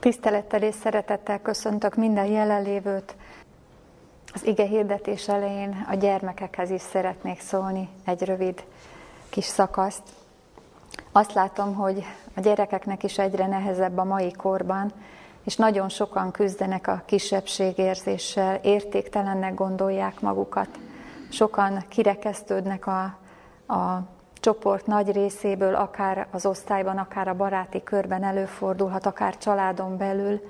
Tisztelettel és szeretettel köszöntök minden jelenlévőt. Az ige hirdetés elején a gyermekekhez is szeretnék szólni egy rövid kis szakaszt. Azt látom, hogy a gyerekeknek is egyre nehezebb a mai korban, és nagyon sokan küzdenek a kisebbségérzéssel, értéktelennek gondolják magukat. Sokan kirekesztődnek a, a csoport nagy részéből, akár az osztályban, akár a baráti körben előfordulhat, akár családon belül.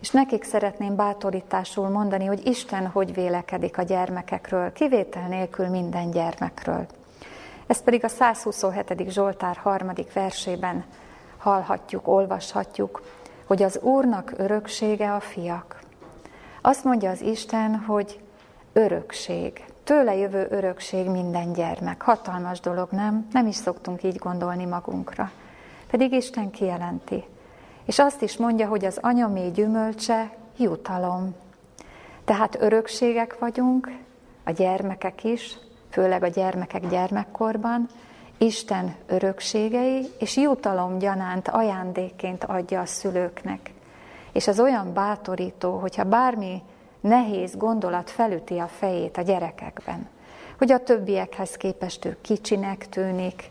És nekik szeretném bátorításul mondani, hogy Isten hogy vélekedik a gyermekekről, kivétel nélkül minden gyermekről. Ezt pedig a 127. Zsoltár harmadik versében hallhatjuk, olvashatjuk, hogy az Úrnak öröksége a fiak. Azt mondja az Isten, hogy örökség. Tőle jövő örökség minden gyermek. Hatalmas dolog, nem? Nem is szoktunk így gondolni magunkra. Pedig Isten kijelenti. És azt is mondja, hogy az anyamé gyümölcse jutalom. Tehát örökségek vagyunk, a gyermekek is, főleg a gyermekek gyermekkorban, Isten örökségei, és jutalom gyanánt ajándékként adja a szülőknek. És az olyan bátorító, hogyha bármi nehéz gondolat felüti a fejét a gyerekekben, hogy a többiekhez képest ő kicsinek tűnik,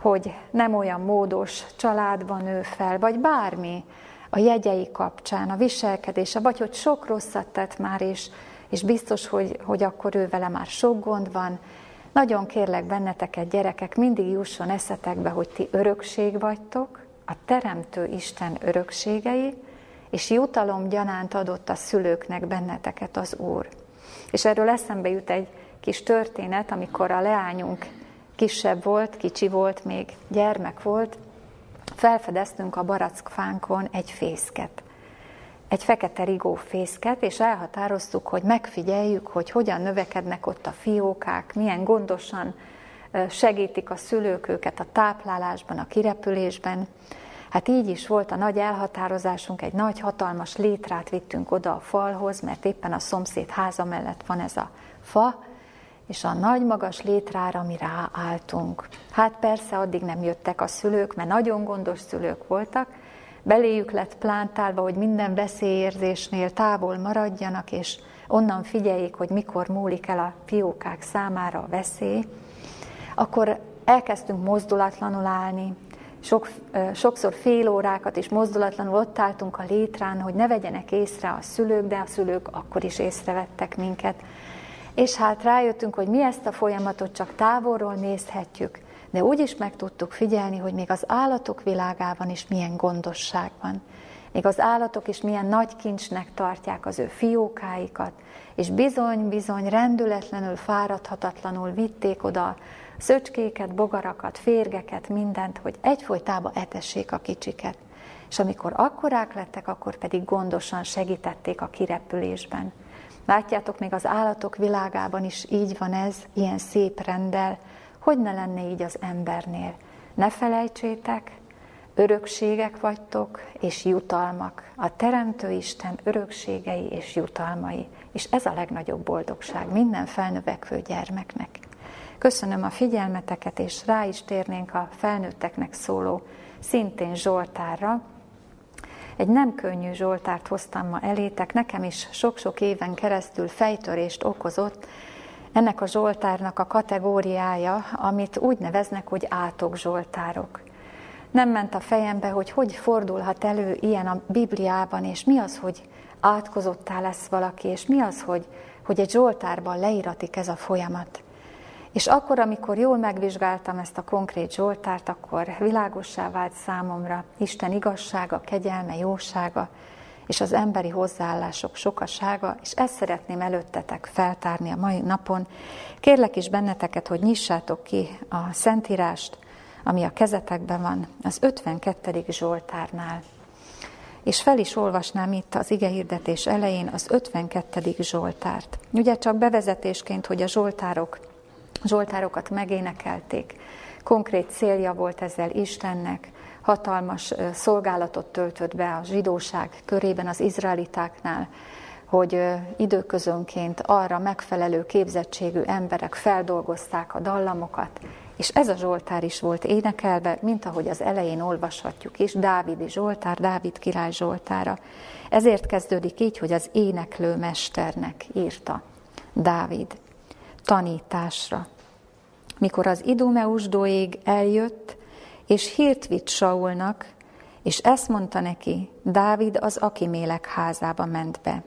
hogy nem olyan módos családban nő fel, vagy bármi a jegyei kapcsán, a viselkedése, vagy hogy sok rosszat tett már, és, és biztos, hogy, hogy akkor ő vele már sok gond van. Nagyon kérlek benneteket, gyerekek, mindig jusson eszetekbe, hogy ti örökség vagytok, a Teremtő Isten örökségei, és jutalom gyanánt adott a szülőknek benneteket az Úr. És erről eszembe jut egy kis történet, amikor a leányunk kisebb volt, kicsi volt, még gyermek volt, felfedeztünk a barackfánkon egy fészket. Egy fekete rigó fészket, és elhatároztuk, hogy megfigyeljük, hogy hogyan növekednek ott a fiókák, milyen gondosan segítik a szülők őket a táplálásban, a kirepülésben. Hát így is volt a nagy elhatározásunk, egy nagy, hatalmas létrát vittünk oda a falhoz, mert éppen a szomszéd háza mellett van ez a fa, és a nagy magas létrára mi ráálltunk. Hát persze addig nem jöttek a szülők, mert nagyon gondos szülők voltak, beléjük lett plántálva, hogy minden veszélyérzésnél távol maradjanak, és onnan figyeljék, hogy mikor múlik el a fiókák számára a veszély, akkor elkezdtünk mozdulatlanul állni, sok, sokszor fél órákat is mozdulatlanul ott álltunk a létrán, hogy ne vegyenek észre a szülők, de a szülők akkor is észrevettek minket. És hát rájöttünk, hogy mi ezt a folyamatot csak távolról nézhetjük, de úgy is meg tudtuk figyelni, hogy még az állatok világában is milyen gondosság van. Még az állatok is milyen nagy kincsnek tartják az ő fiókáikat, és bizony-bizony rendületlenül, fáradhatatlanul vitték oda szöcskéket, bogarakat, férgeket, mindent, hogy egyfolytában etessék a kicsiket. És amikor akkorák lettek, akkor pedig gondosan segítették a kirepülésben. Látjátok, még az állatok világában is így van ez, ilyen szép rendel, hogy ne lenne így az embernél. Ne felejtsétek, örökségek vagytok, és jutalmak. A Teremtő Isten örökségei és jutalmai. És ez a legnagyobb boldogság minden felnövekvő gyermeknek. Köszönöm a figyelmeteket, és rá is térnénk a felnőtteknek szóló szintén Zsoltárra. Egy nem könnyű Zsoltárt hoztam ma elétek, nekem is sok-sok éven keresztül fejtörést okozott ennek a Zsoltárnak a kategóriája, amit úgy neveznek, hogy átok Zsoltárok. Nem ment a fejembe, hogy hogy fordulhat elő ilyen a Bibliában, és mi az, hogy átkozottá lesz valaki, és mi az, hogy, hogy egy Zsoltárban leíratik ez a folyamat. És akkor, amikor jól megvizsgáltam ezt a konkrét Zsoltárt, akkor világossá vált számomra Isten igazsága, kegyelme, jósága, és az emberi hozzáállások sokasága, és ezt szeretném előttetek feltárni a mai napon. Kérlek is benneteket, hogy nyissátok ki a Szentírást, ami a kezetekben van, az 52. Zsoltárnál. És fel is olvasnám itt az igehirdetés elején az 52. Zsoltárt. Ugye csak bevezetésként, hogy a Zsoltárok Zsoltárokat megénekelték. Konkrét célja volt ezzel Istennek, hatalmas szolgálatot töltött be a zsidóság körében az izraelitáknál, hogy időközönként arra megfelelő képzettségű emberek feldolgozták a dallamokat, És ez a Zsoltár is volt énekelve, mint ahogy az elején olvashatjuk is, Dávidi Zsoltár, Dávid király Zsoltára. Ezért kezdődik így, hogy az éneklő mesternek írta Dávid tanításra. Mikor az Idumeus Doég eljött, és hírt vitt Saulnak, és ezt mondta neki, Dávid az Akimélek házába ment be.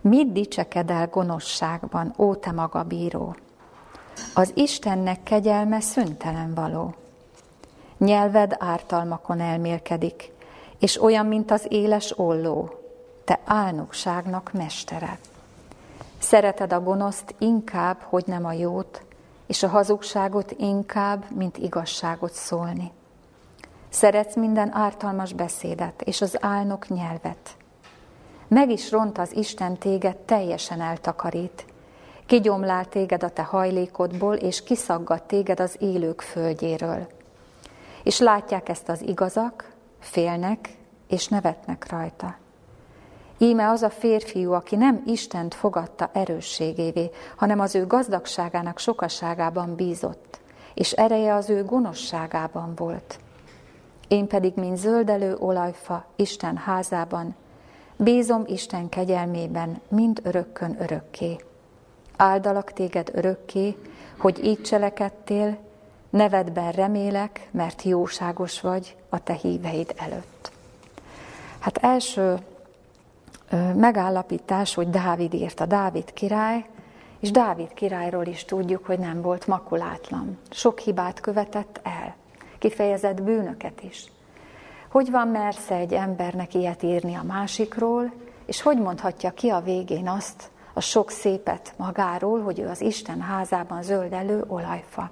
Mit dicsekedel gonoszságban, ó te maga bíró? Az Istennek kegyelme szüntelen való. Nyelved ártalmakon elmélkedik, és olyan, mint az éles olló, te álnokságnak mestere. Szereted a gonoszt inkább, hogy nem a jót, és a hazugságot inkább, mint igazságot szólni. Szeretsz minden ártalmas beszédet, és az álnok nyelvet. Meg is ront az Isten téged, teljesen eltakarít. Kigyomlál téged a te hajlékodból, és kiszaggat téged az élők földjéről. És látják ezt az igazak, félnek, és nevetnek rajta. Íme az a férfiú, aki nem Istent fogadta erősségévé, hanem az ő gazdagságának sokaságában bízott, és ereje az ő gonoszságában volt. Én pedig, mint zöldelő olajfa Isten házában, bízom Isten kegyelmében, mind örökkön örökké. Áldalak téged örökké, hogy így cselekedtél, nevedben remélek, mert jóságos vagy a te híveid előtt. Hát első megállapítás, hogy Dávid írta, Dávid király, és Dávid királyról is tudjuk, hogy nem volt makulátlan. Sok hibát követett el, kifejezett bűnöket is. Hogy van mersze egy embernek ilyet írni a másikról, és hogy mondhatja ki a végén azt, a sok szépet magáról, hogy ő az Isten házában zöldelő olajfa.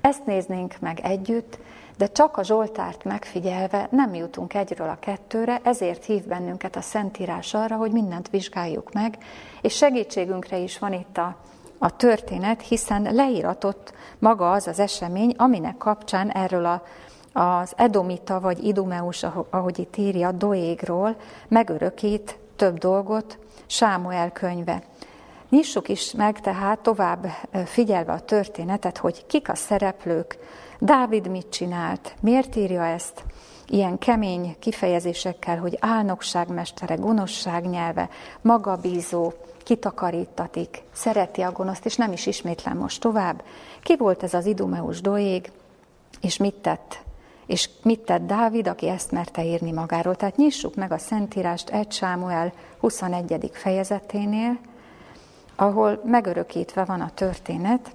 Ezt néznénk meg együtt, de csak a Zsoltárt megfigyelve nem jutunk egyről a kettőre, ezért hív bennünket a Szentírás arra, hogy mindent vizsgáljuk meg, és segítségünkre is van itt a, a történet, hiszen leíratott maga az az esemény, aminek kapcsán erről a, az Edomita vagy Idumeus, ahogy itt írja, Doégról megörökít több dolgot Sámuel könyve. Nyissuk is meg tehát tovább figyelve a történetet, hogy kik a szereplők, Dávid mit csinált, miért írja ezt ilyen kemény kifejezésekkel, hogy álnokság mestere, gonoszság nyelve, magabízó, kitakarítatik, szereti a gonoszt, és nem is ismétlem most tovább. Ki volt ez az Idumeus Doég, és mit tett? És mit tett Dávid, aki ezt merte írni magáról? Tehát nyissuk meg a Szentírást 1 Sámuel 21. fejezeténél, ahol megörökítve van a történet,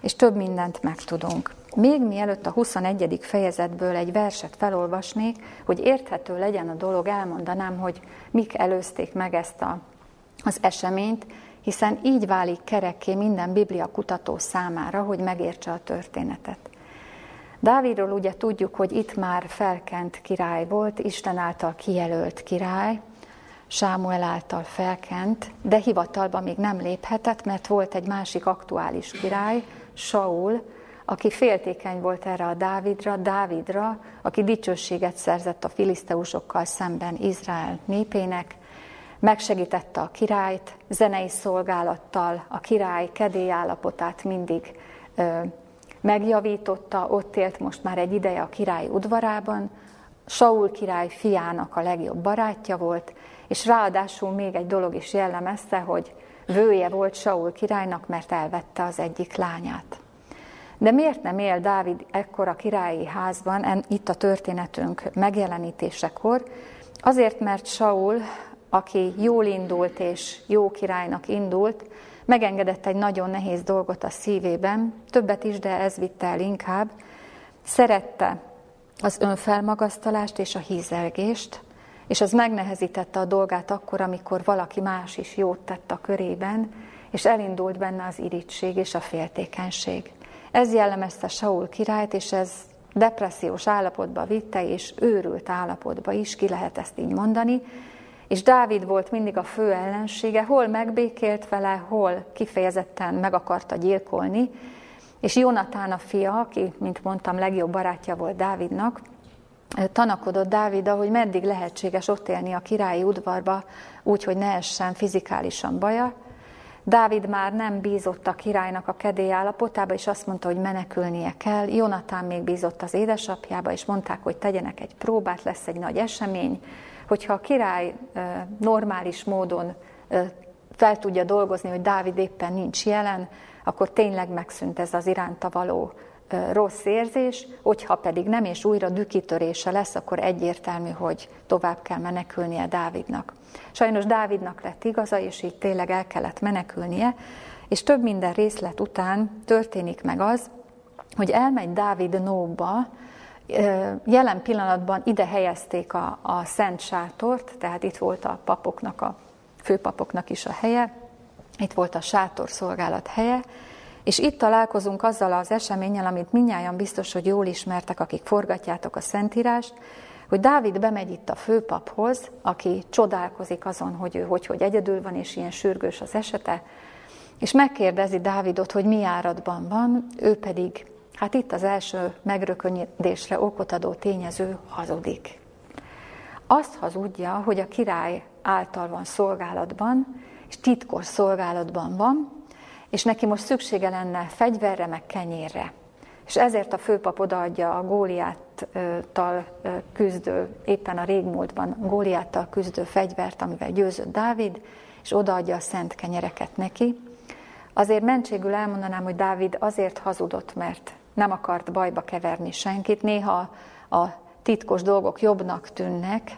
és több mindent megtudunk. Még mielőtt a 21. fejezetből egy verset felolvasnék, hogy érthető legyen a dolog, elmondanám, hogy mik előzték meg ezt a, az eseményt, hiszen így válik kerekké minden biblia kutató számára, hogy megértse a történetet. Dávidról ugye tudjuk, hogy itt már felkent király volt, Isten által kijelölt király, Sámuel által felkent, de hivatalba még nem léphetett, mert volt egy másik aktuális király, Saul, aki féltékeny volt erre a Dávidra, Dávidra, aki dicsőséget szerzett a filiszteusokkal szemben Izrael népének, megsegítette a királyt, zenei szolgálattal a király kedélyállapotát mindig ö, megjavította, ott élt most már egy ideje a király udvarában, Saul király fiának a legjobb barátja volt, és ráadásul még egy dolog is jellemezte, hogy vője volt Saul királynak, mert elvette az egyik lányát. De miért nem él Dávid ekkor a királyi házban, itt a történetünk megjelenítésekor? Azért, mert Saul, aki jól indult és jó királynak indult, megengedett egy nagyon nehéz dolgot a szívében, többet is, de ez vitte el inkább. Szerette az önfelmagasztalást és a hízelgést, és az megnehezítette a dolgát akkor, amikor valaki más is jót tett a körében, és elindult benne az irítség és a féltékenység. Ez jellemezte Saul királyt, és ez depressziós állapotba vitte, és őrült állapotba is, ki lehet ezt így mondani, és Dávid volt mindig a fő ellensége, hol megbékélt vele, hol kifejezetten meg akarta gyilkolni, és Jonatán a fia, aki, mint mondtam, legjobb barátja volt Dávidnak, tanakodott Dávida, hogy meddig lehetséges ott élni a királyi udvarba, úgy, hogy ne essen fizikálisan baja, Dávid már nem bízott a királynak a kedély állapotába, és azt mondta, hogy menekülnie kell. Jonatán még bízott az édesapjába, és mondták, hogy tegyenek egy próbát, lesz egy nagy esemény. Hogyha a király normális módon fel tudja dolgozni, hogy Dávid éppen nincs jelen, akkor tényleg megszűnt ez az iránta való rossz érzés, hogyha pedig nem, és újra dükitörése lesz, akkor egyértelmű, hogy tovább kell menekülnie Dávidnak. Sajnos Dávidnak lett igaza, és így tényleg el kellett menekülnie, és több minden részlet után történik meg az, hogy elmegy Dávid Nóba, jelen pillanatban ide helyezték a, a Szent Sátort, tehát itt volt a papoknak, a főpapoknak is a helye, itt volt a sátor szolgálat helye, és itt találkozunk azzal az eseménnyel, amit minnyáján biztos, hogy jól ismertek, akik forgatjátok a Szentírást, hogy Dávid bemegy itt a főpaphoz, aki csodálkozik azon, hogy ő hogy, hogy egyedül van, és ilyen sürgős az esete, és megkérdezi Dávidot, hogy mi áradban van, ő pedig, hát itt az első megrökönyedésre okot adó tényező hazudik. Azt hazudja, hogy a király által van szolgálatban, és titkos szolgálatban van, és neki most szüksége lenne fegyverre, meg kenyérre. És ezért a főpap odaadja a Góliáttal küzdő, éppen a régmúltban Góliáttal küzdő fegyvert, amivel győzött Dávid, és odaadja a szent kenyereket neki. Azért mentségül elmondanám, hogy Dávid azért hazudott, mert nem akart bajba keverni senkit. Néha a titkos dolgok jobbnak tűnnek,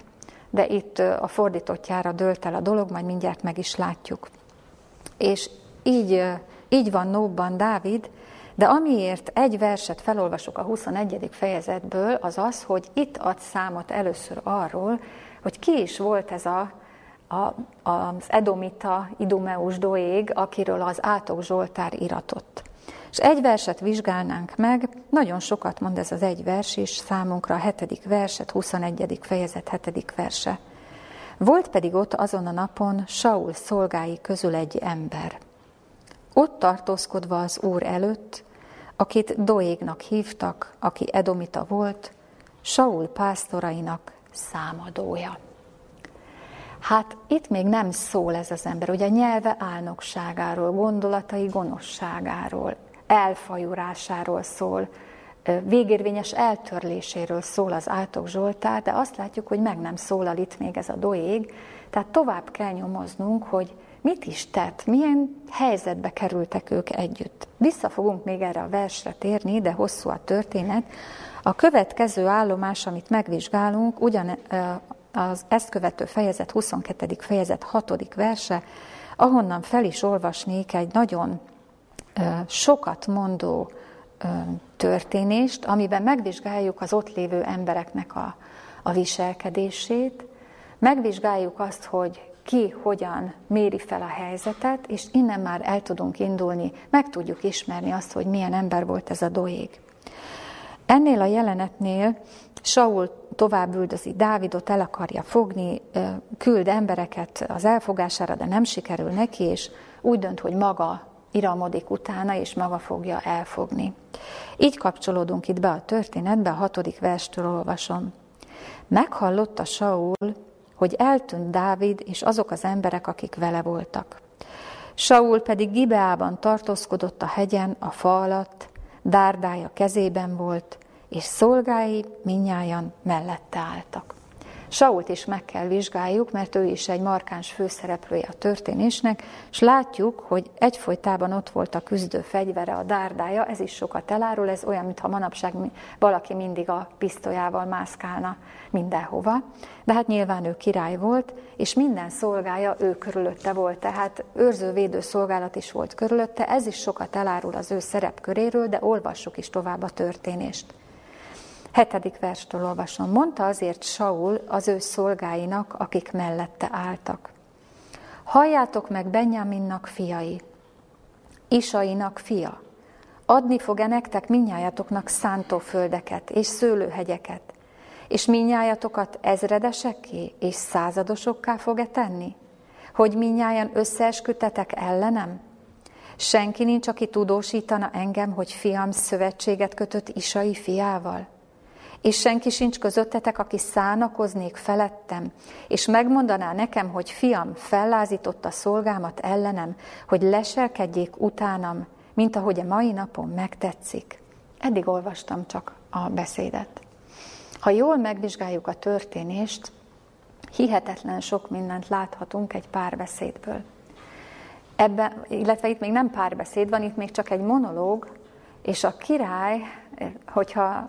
de itt a fordítottjára dölt el a dolog, majd mindjárt meg is látjuk. És így, így van Nóbban Dávid, de amiért egy verset felolvasok a 21. fejezetből, az az, hogy itt ad számot először arról, hogy ki is volt ez a, a, az Edomita Idumeus Doég, akiről az Átok Zsoltár iratott. És egy verset vizsgálnánk meg, nagyon sokat mond ez az egy vers is számunkra, a hetedik verset, 21. fejezet hetedik verse. Volt pedig ott azon a napon Saul szolgái közül egy ember – ott tartózkodva az Úr előtt, akit Doégnak hívtak, aki Edomita volt, Saul pásztorainak számadója. Hát itt még nem szól ez az ember, ugye nyelve álnokságáról, gondolatai gonoszságáról, elfajurásáról szól, végérvényes eltörléséről szól az átok Zsoltár, de azt látjuk, hogy meg nem szólal itt még ez a doég, tehát tovább kell nyomoznunk, hogy mit is tett, milyen helyzetbe kerültek ők együtt. Vissza fogunk még erre a versre térni, de hosszú a történet. A következő állomás, amit megvizsgálunk, ugyan az ezt követő fejezet, 22. fejezet 6. verse, ahonnan fel is olvasnék egy nagyon sokat mondó történést, amiben megvizsgáljuk az ott lévő embereknek a, a viselkedését, megvizsgáljuk azt, hogy ki hogyan méri fel a helyzetet, és innen már el tudunk indulni, meg tudjuk ismerni azt, hogy milyen ember volt ez a doég. Ennél a jelenetnél Saul tovább üldözi Dávidot, el akarja fogni, küld embereket az elfogására, de nem sikerül neki, és úgy dönt, hogy maga iramodik utána, és maga fogja elfogni. Így kapcsolódunk itt be a történetbe, a hatodik verstől olvasom. Meghallotta Saul, hogy eltűnt Dávid és azok az emberek, akik vele voltak. Saul pedig Gibeában tartózkodott a hegyen, a fa alatt, dárdája kezében volt, és szolgái minnyájan mellette álltak. Sault is meg kell vizsgáljuk, mert ő is egy markáns főszereplője a történésnek, és látjuk, hogy egyfolytában ott volt a küzdő fegyvere, a dárdája, ez is sokat elárul, ez olyan, mintha manapság valaki mindig a pisztolyával mászkálna mindenhova. De hát nyilván ő király volt, és minden szolgája ő körülötte volt, tehát őrző-védő szolgálat is volt körülötte, ez is sokat elárul az ő szerepköréről, de olvassuk is tovább a történést. Hetedik verstől olvasom. Mondta azért Saul az ő szolgáinak, akik mellette álltak. Halljátok meg Benjaminnak fiai, Isainak fia. Adni fog-e nektek minnyájatoknak szántóföldeket és szőlőhegyeket, és minnyájatokat ezredesekké és századosokká fog-e tenni? Hogy minnyájan összeesküdtetek ellenem? Senki nincs, aki tudósítana engem, hogy fiam szövetséget kötött Isai fiával? És senki sincs közöttetek, aki szánakoznék felettem, és megmondaná nekem, hogy fiam fellázította szolgámat ellenem, hogy leselkedjék utánam, mint ahogy a mai napon megtetszik. Eddig olvastam csak a beszédet. Ha jól megvizsgáljuk a történést, hihetetlen sok mindent láthatunk egy párbeszédből. Ebben, illetve itt még nem párbeszéd van, itt még csak egy monológ, és a király, hogyha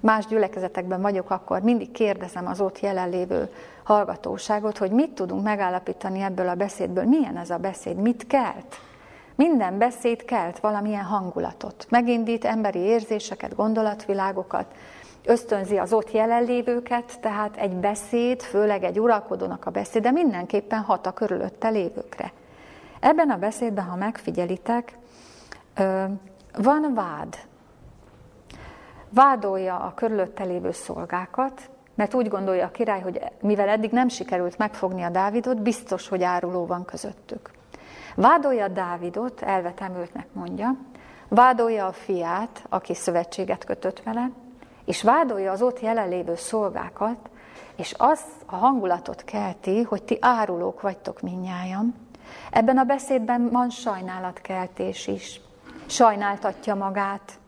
más gyülekezetekben vagyok, akkor mindig kérdezem az ott jelenlévő hallgatóságot, hogy mit tudunk megállapítani ebből a beszédből, milyen ez a beszéd, mit kelt. Minden beszéd kelt valamilyen hangulatot, megindít emberi érzéseket, gondolatvilágokat, ösztönzi az ott jelenlévőket, tehát egy beszéd, főleg egy uralkodónak a beszéde mindenképpen hat a körülötte lévőkre. Ebben a beszédben, ha megfigyelitek, van vád. Vádolja a körülötte lévő szolgákat, mert úgy gondolja a király, hogy mivel eddig nem sikerült megfogni a Dávidot, biztos, hogy áruló van közöttük. Vádolja Dávidot, elvetemültnek mondja, vádolja a fiát, aki szövetséget kötött vele, és vádolja az ott jelenlévő szolgákat, és az a hangulatot kelti, hogy ti árulók vagytok minnyáján. Ebben a beszédben van sajnálatkeltés is. Sajnáltatja magát,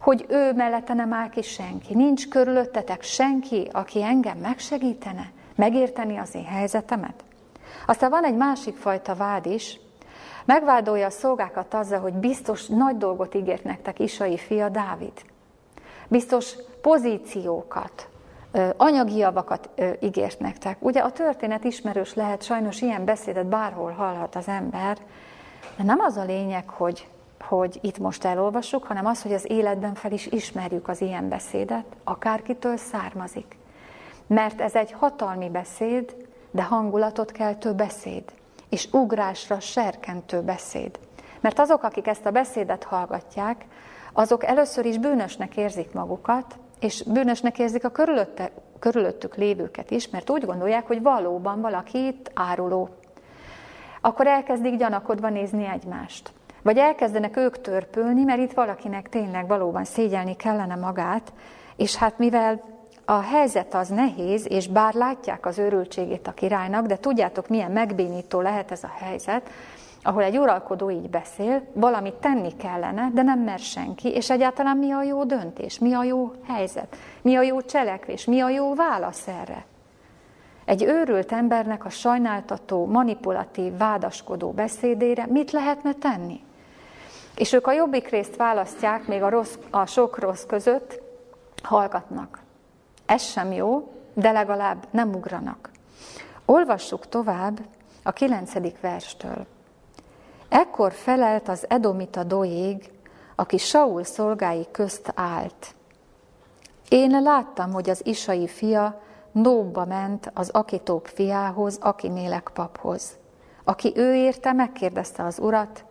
hogy ő mellette nem áll ki senki. Nincs körülöttetek senki, aki engem megsegítene, megérteni az én helyzetemet. Aztán van egy másik fajta vád is, megvádolja a szolgákat azzal, hogy biztos nagy dolgot ígért nektek Isai fia Dávid. Biztos pozíciókat, anyagi javakat ígért nektek. Ugye a történet ismerős lehet, sajnos ilyen beszédet bárhol hallhat az ember, de nem az a lényeg, hogy, hogy itt most elolvassuk, hanem az, hogy az életben fel is ismerjük az ilyen beszédet, akárkitől származik. Mert ez egy hatalmi beszéd, de hangulatot keltő beszéd, és ugrásra serkentő beszéd. Mert azok, akik ezt a beszédet hallgatják, azok először is bűnösnek érzik magukat, és bűnösnek érzik a körülötte, körülöttük lévőket is, mert úgy gondolják, hogy valóban valaki itt áruló. Akkor elkezdik gyanakodva nézni egymást. Vagy elkezdenek ők törpülni, mert itt valakinek tényleg valóban szégyelni kellene magát, és hát mivel a helyzet az nehéz, és bár látják az őrültségét a királynak, de tudjátok, milyen megbénító lehet ez a helyzet, ahol egy uralkodó így beszél, valamit tenni kellene, de nem mer senki, és egyáltalán mi a jó döntés, mi a jó helyzet, mi a jó cselekvés, mi a jó válasz erre. Egy őrült embernek a sajnáltató, manipulatív, vádaskodó beszédére mit lehetne tenni? És ők a jobbik részt választják, még a, rossz, a sok rossz között hallgatnak. Ez sem jó, de legalább nem ugranak. Olvassuk tovább a kilencedik verstől. Ekkor felelt az Edomita Doég, aki Saul szolgái közt állt. Én láttam, hogy az Isai fia Nóbba ment az Akitóp fiához, Akimélek paphoz, aki ő érte, megkérdezte az urat,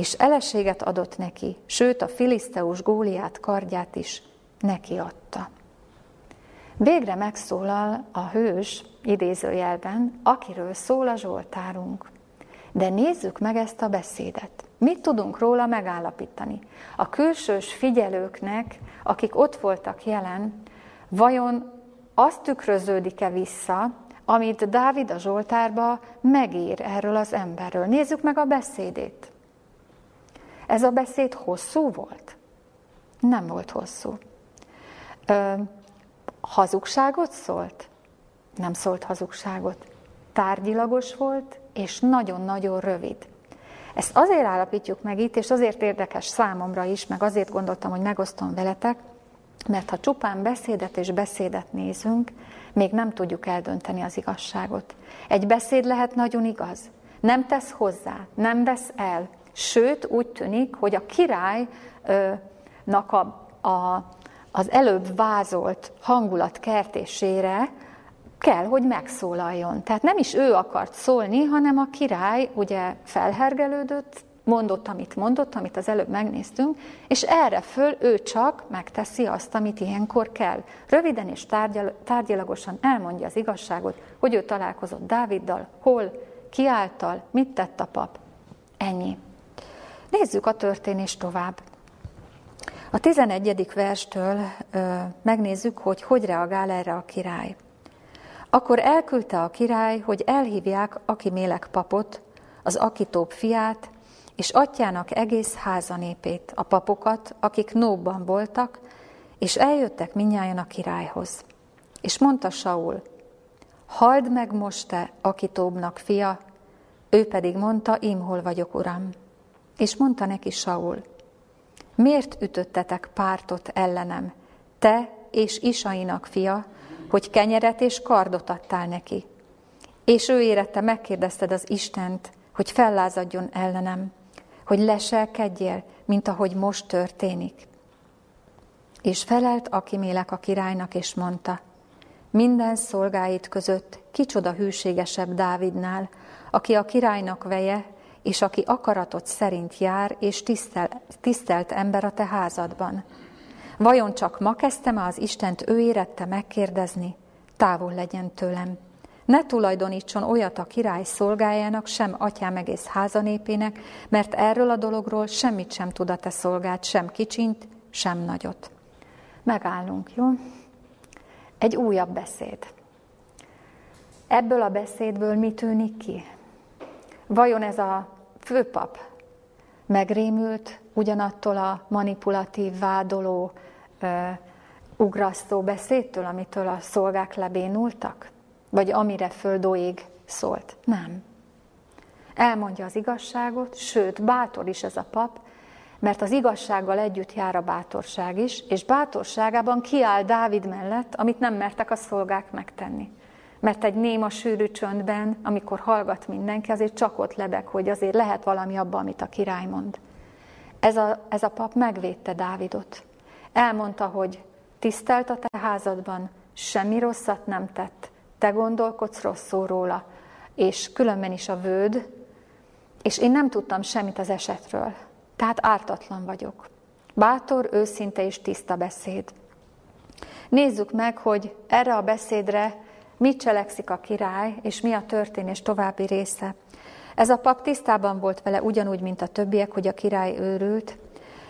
és eleséget adott neki, sőt a filiszteus Góliát kardját is neki adta. Végre megszólal a hős idézőjelben, akiről szól a Zsoltárunk. De nézzük meg ezt a beszédet. Mit tudunk róla megállapítani? A külsős figyelőknek, akik ott voltak jelen, vajon azt tükröződik-e vissza, amit Dávid a Zsoltárba megír erről az emberről. Nézzük meg a beszédét. Ez a beszéd hosszú volt? Nem volt hosszú. Ö, hazugságot szólt? Nem szólt hazugságot. Tárgyilagos volt, és nagyon-nagyon rövid. Ezt azért állapítjuk meg itt, és azért érdekes számomra is, meg azért gondoltam, hogy megosztom veletek, mert ha csupán beszédet és beszédet nézünk, még nem tudjuk eldönteni az igazságot. Egy beszéd lehet nagyon igaz, nem tesz hozzá, nem vesz el, sőt úgy tűnik, hogy a királynak a, a, az előbb vázolt hangulat kertésére kell, hogy megszólaljon. Tehát nem is ő akart szólni, hanem a király ugye felhergelődött, mondott, amit mondott, amit az előbb megnéztünk, és erre föl ő csak megteszi azt, amit ilyenkor kell. Röviden és tárgyal, tárgyilagosan elmondja az igazságot, hogy ő találkozott Dáviddal, hol, ki által, mit tett a pap. Ennyi. Nézzük a történést tovább. A 11. verstől ö, megnézzük, hogy hogy reagál erre a király. Akkor elküldte a király, hogy elhívják Akimélek papot, az Akitóp fiát, és atyának egész házanépét, a papokat, akik Nóbban voltak, és eljöttek minnyáján a királyhoz. És mondta Saul, halld meg most te, Akitóbnak fia, ő pedig mondta, én hol vagyok, uram. És mondta neki Saul, miért ütöttetek pártot ellenem, te és Isainak fia, hogy kenyeret és kardot adtál neki? És ő érette, megkérdezted az Istent, hogy fellázadjon ellenem, hogy leselkedjél, mint ahogy most történik. És felelt Akimélek a királynak, és mondta, minden szolgáit között kicsoda hűségesebb Dávidnál, aki a királynak veje, és aki akaratot szerint jár, és tisztel, tisztelt ember a te házadban. Vajon csak ma kezdtem az Istent ő érette megkérdezni? Távol legyen tőlem. Ne tulajdonítson olyat a király szolgájának, sem atyám egész házanépének, mert erről a dologról semmit sem tud a te szolgált, sem kicsint, sem nagyot. Megállunk, jó? Egy újabb beszéd. Ebből a beszédből mi tűnik ki? Vajon ez a főpap megrémült ugyanattól a manipulatív, vádoló, uh, ugrasztó beszédtől, amitől a szolgák lebénultak? Vagy amire földóig szólt? Nem. Elmondja az igazságot, sőt, bátor is ez a pap, mert az igazsággal együtt jár a bátorság is, és bátorságában kiáll Dávid mellett, amit nem mertek a szolgák megtenni. Mert egy néma sűrű csöndben, amikor hallgat mindenki, azért csak ott lebeg, hogy azért lehet valami abba, amit a király mond. Ez a, ez a pap megvédte Dávidot. Elmondta, hogy tisztelt a te házadban, semmi rosszat nem tett, te gondolkodsz rosszul róla, és különben is a vőd, és én nem tudtam semmit az esetről. Tehát ártatlan vagyok. Bátor, őszinte és tiszta beszéd. Nézzük meg, hogy erre a beszédre mit cselekszik a király, és mi a történés további része. Ez a pap tisztában volt vele ugyanúgy, mint a többiek, hogy a király őrült,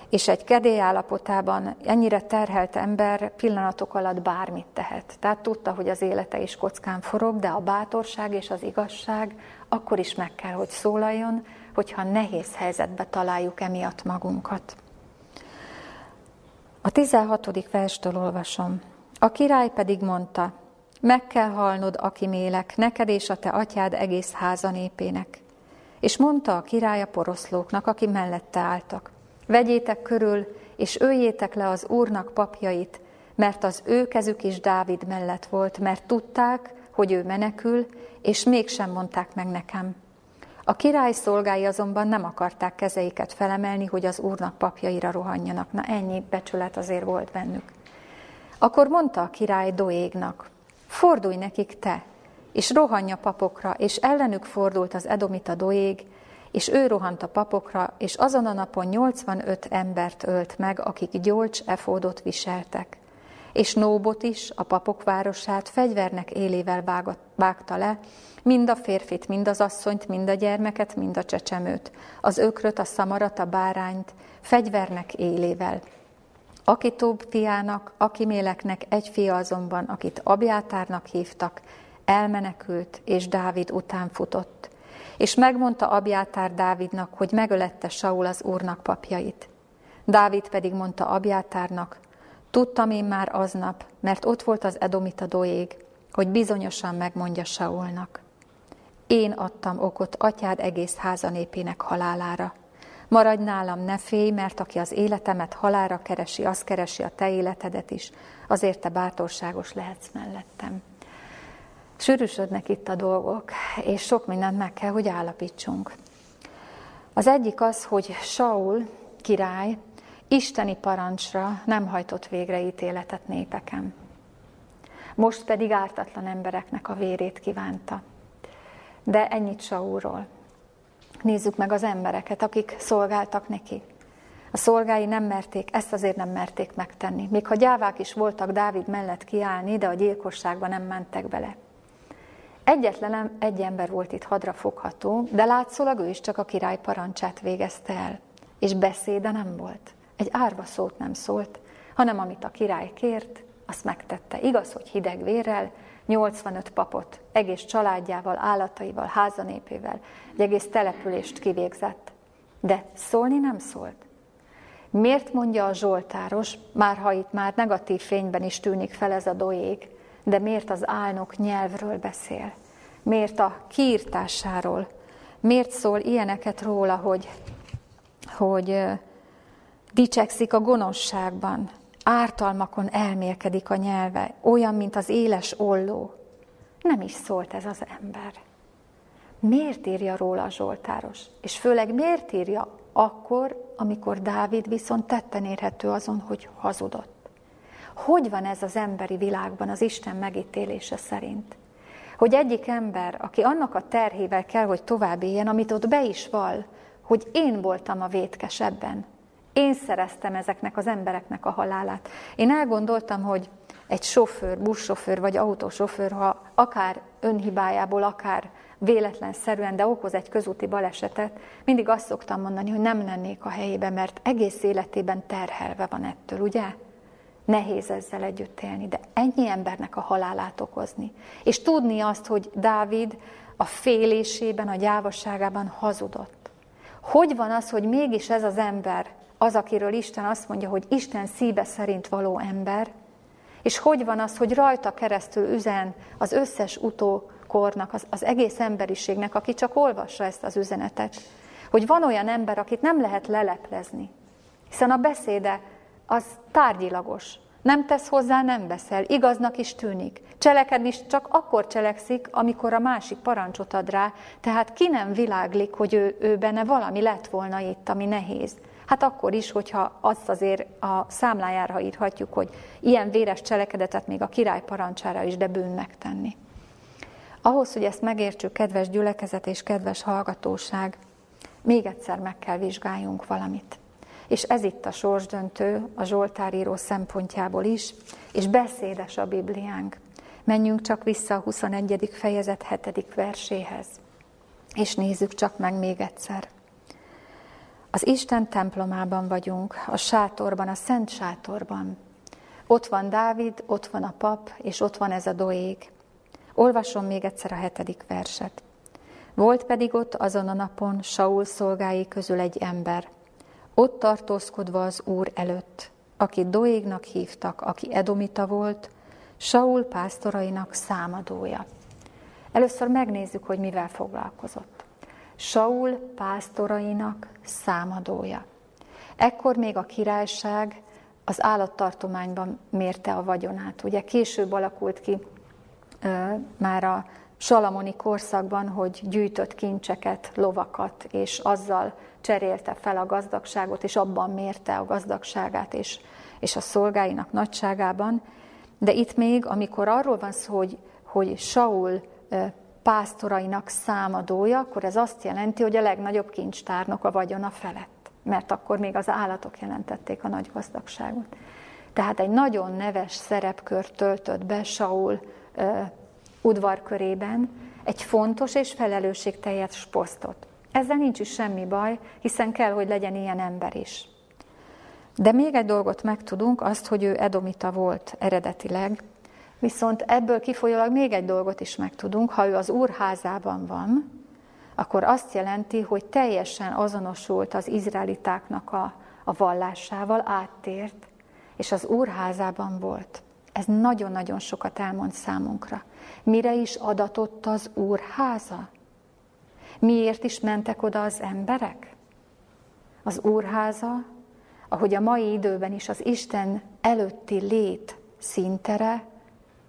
és egy kedély állapotában ennyire terhelt ember pillanatok alatt bármit tehet. Tehát tudta, hogy az élete is kockán forog, de a bátorság és az igazság akkor is meg kell, hogy szólaljon, hogyha nehéz helyzetbe találjuk emiatt magunkat. A 16. verstől olvasom. A király pedig mondta, meg kell halnod, aki mélek, neked és a te atyád egész háza népének. És mondta a király a poroszlóknak, aki mellette álltak, vegyétek körül, és öljétek le az úrnak papjait, mert az ő kezük is Dávid mellett volt, mert tudták, hogy ő menekül, és mégsem mondták meg nekem. A király szolgái azonban nem akarták kezeiket felemelni, hogy az úrnak papjaira rohanjanak. Na ennyi becsület azért volt bennük. Akkor mondta a király Doégnak, fordulj nekik te, és rohanja papokra, és ellenük fordult az edomita Doég, és ő rohant a papokra, és azon a napon 85 embert ölt meg, akik gyolcs efódot viseltek. És Nóbot is, a papok városát fegyvernek élével vágta le, mind a férfit, mind az asszonyt, mind a gyermeket, mind a csecsemőt, az ökröt, a szamarat, a bárányt, fegyvernek élével. Aki több fiának, aki méleknek egy fia azonban, akit Abjátárnak hívtak, elmenekült, és Dávid után futott. És megmondta Abjátár Dávidnak, hogy megölette Saul az úrnak papjait. Dávid pedig mondta Abjátárnak, tudtam én már aznap, mert ott volt az Edomita doég, hogy bizonyosan megmondja Saulnak. Én adtam okot atyád egész házanépének halálára. Maradj nálam, ne félj, mert aki az életemet halára keresi, az keresi a te életedet is, azért te bátorságos lehetsz mellettem. Sűrűsödnek itt a dolgok, és sok mindent meg kell, hogy állapítsunk. Az egyik az, hogy Saul király isteni parancsra nem hajtott végre ítéletet népeken. Most pedig ártatlan embereknek a vérét kívánta. De ennyit Saulról. Nézzük meg az embereket, akik szolgáltak neki. A szolgái nem merték, ezt azért nem merték megtenni. Még ha gyávák is voltak Dávid mellett kiállni, de a gyilkosságba nem mentek bele. Egyetlen egy ember volt itt hadra fogható, de látszólag ő is csak a király parancsát végezte el. És beszéde nem volt. egy árva szót nem szólt, hanem amit a király kért, azt megtette. Igaz, hogy hideg vérrel, 85 papot, egész családjával, állataival, házanépével, egy egész települést kivégzett. De szólni nem szólt. Miért mondja a Zsoltáros, már ha itt már negatív fényben is tűnik fel ez a doég, de miért az álnok nyelvről beszél? Miért a kiírtásáról? Miért szól ilyeneket róla, hogy, hogy dicsekszik a gonoszságban, ártalmakon elmélkedik a nyelve, olyan, mint az éles olló. Nem is szólt ez az ember. Miért írja róla a Zsoltáros? És főleg miért írja akkor, amikor Dávid viszont tetten érhető azon, hogy hazudott? Hogy van ez az emberi világban az Isten megítélése szerint? Hogy egyik ember, aki annak a terhével kell, hogy tovább éljen, amit ott be is val, hogy én voltam a vétkes ebben, én szereztem ezeknek az embereknek a halálát. Én elgondoltam, hogy egy sofőr, buszsofőr vagy autósofőr, ha akár önhibájából, akár véletlenszerűen, de okoz egy közúti balesetet, mindig azt szoktam mondani, hogy nem lennék a helyébe, mert egész életében terhelve van ettől, ugye? Nehéz ezzel együtt élni, de ennyi embernek a halálát okozni. És tudni azt, hogy Dávid a félésében, a gyávasságában hazudott. Hogy van az, hogy mégis ez az ember az, akiről Isten azt mondja, hogy Isten szíve szerint való ember, és hogy van az, hogy rajta keresztül üzen az összes utókornak, az, az egész emberiségnek, aki csak olvassa ezt az üzenetet, hogy van olyan ember, akit nem lehet leleplezni, hiszen a beszéde az tárgyilagos, nem tesz hozzá, nem beszél, igaznak is tűnik. Cselekedni is csak akkor cselekszik, amikor a másik parancsot ad rá, tehát ki nem világlik, hogy ő, ő benne valami lett volna itt, ami nehéz. Hát akkor is, hogyha azt azért a számlájára írhatjuk, hogy ilyen véres cselekedetet még a király parancsára is, de bűnnek tenni. Ahhoz, hogy ezt megértsük, kedves gyülekezet és kedves hallgatóság, még egyszer meg kell vizsgáljunk valamit. És ez itt a sorsdöntő a Zsoltáríró szempontjából is, és beszédes a Bibliánk. Menjünk csak vissza a 21. fejezet 7. verséhez, és nézzük csak meg még egyszer. Az Isten templomában vagyunk, a sátorban, a szent sátorban. Ott van Dávid, ott van a pap, és ott van ez a doég. Olvasom még egyszer a hetedik verset. Volt pedig ott azon a napon Saul szolgái közül egy ember, ott tartózkodva az Úr előtt, akit Doégnak hívtak, aki Edomita volt, Saul pásztorainak számadója. Először megnézzük, hogy mivel foglalkozott. Saul pásztorainak számadója. Ekkor még a királyság az állattartományban mérte a vagyonát. Ugye később alakult ki ö, már a salamoni korszakban, hogy gyűjtött kincseket, lovakat, és azzal cserélte fel a gazdagságot, és abban mérte a gazdagságát és, és a szolgáinak nagyságában. De itt még, amikor arról van szó, hogy, hogy Saul pásztorainak számadója, akkor ez azt jelenti, hogy a legnagyobb kincstárnok a vagyona felett, mert akkor még az állatok jelentették a nagy gazdagságot. Tehát egy nagyon neves szerepkört töltött be Saul uh, udvarkörében, egy fontos és felelősségteljes posztot. Ezzel nincs is semmi baj, hiszen kell, hogy legyen ilyen ember is. De még egy dolgot megtudunk, azt, hogy ő Edomita volt eredetileg, viszont ebből kifolyólag még egy dolgot is megtudunk, ha ő az úrházában van, akkor azt jelenti, hogy teljesen azonosult az izraelitáknak a, a vallásával, áttért, és az úrházában volt. Ez nagyon-nagyon sokat elmond számunkra. Mire is adatott az úrháza? Miért is mentek oda az emberek? Az úrháza, ahogy a mai időben is az Isten előtti lét szintere,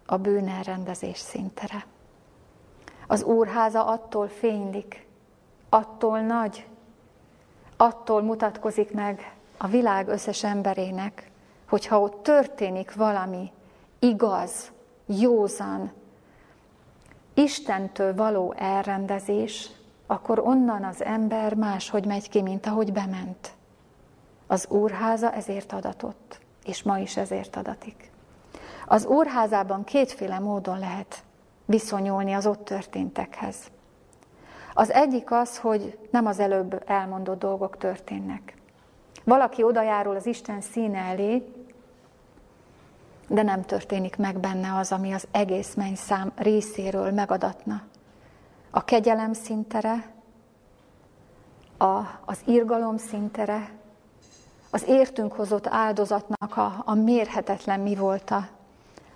a bűnelrendezés szintere. Az úrháza attól fénylik, attól nagy, attól mutatkozik meg a világ összes emberének, hogyha ott történik valami igaz, józan, Istentől való elrendezés, akkor onnan az ember máshogy megy ki, mint ahogy bement. Az úrháza ezért adatott, és ma is ezért adatik. Az úrházában kétféle módon lehet viszonyulni az ott történtekhez. Az egyik az, hogy nem az előbb elmondott dolgok történnek. Valaki odajárul az Isten színe elé, de nem történik meg benne az, ami az egész szám részéről megadatna. A kegyelem szintere, a, az irgalom szintere, az értünk hozott áldozatnak a, a mérhetetlen mi volta,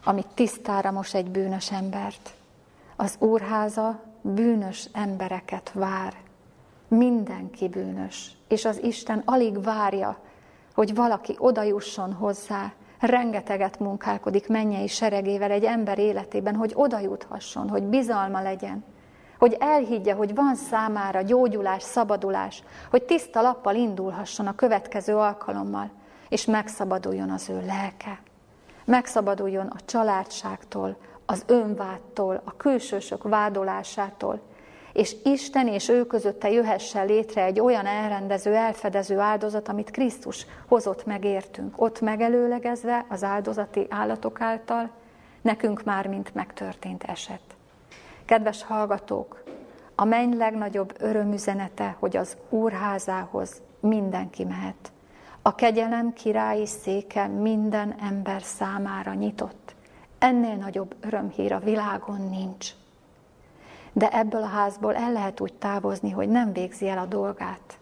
amit tisztára most egy bűnös embert. Az úrháza bűnös embereket vár. Mindenki bűnös, és az Isten alig várja, hogy valaki odajusson hozzá, rengeteget munkálkodik mennyei seregével egy ember életében, hogy odajuthasson, hogy bizalma legyen, hogy elhiggye, hogy van számára gyógyulás, szabadulás, hogy tiszta lappal indulhasson a következő alkalommal, és megszabaduljon az ő lelke. Megszabaduljon a családságtól, az önvádtól, a külsősök vádolásától, és Isten és ő közötte jöhessen létre egy olyan elrendező, elfedező áldozat, amit Krisztus hozott meg értünk, ott megelőlegezve az áldozati állatok által, nekünk már mint megtörtént eset. Kedves hallgatók, a menny legnagyobb örömüzenete, hogy az úrházához mindenki mehet. A kegyelem királyi széke minden ember számára nyitott. Ennél nagyobb örömhír a világon nincs. De ebből a házból el lehet úgy távozni, hogy nem végzi el a dolgát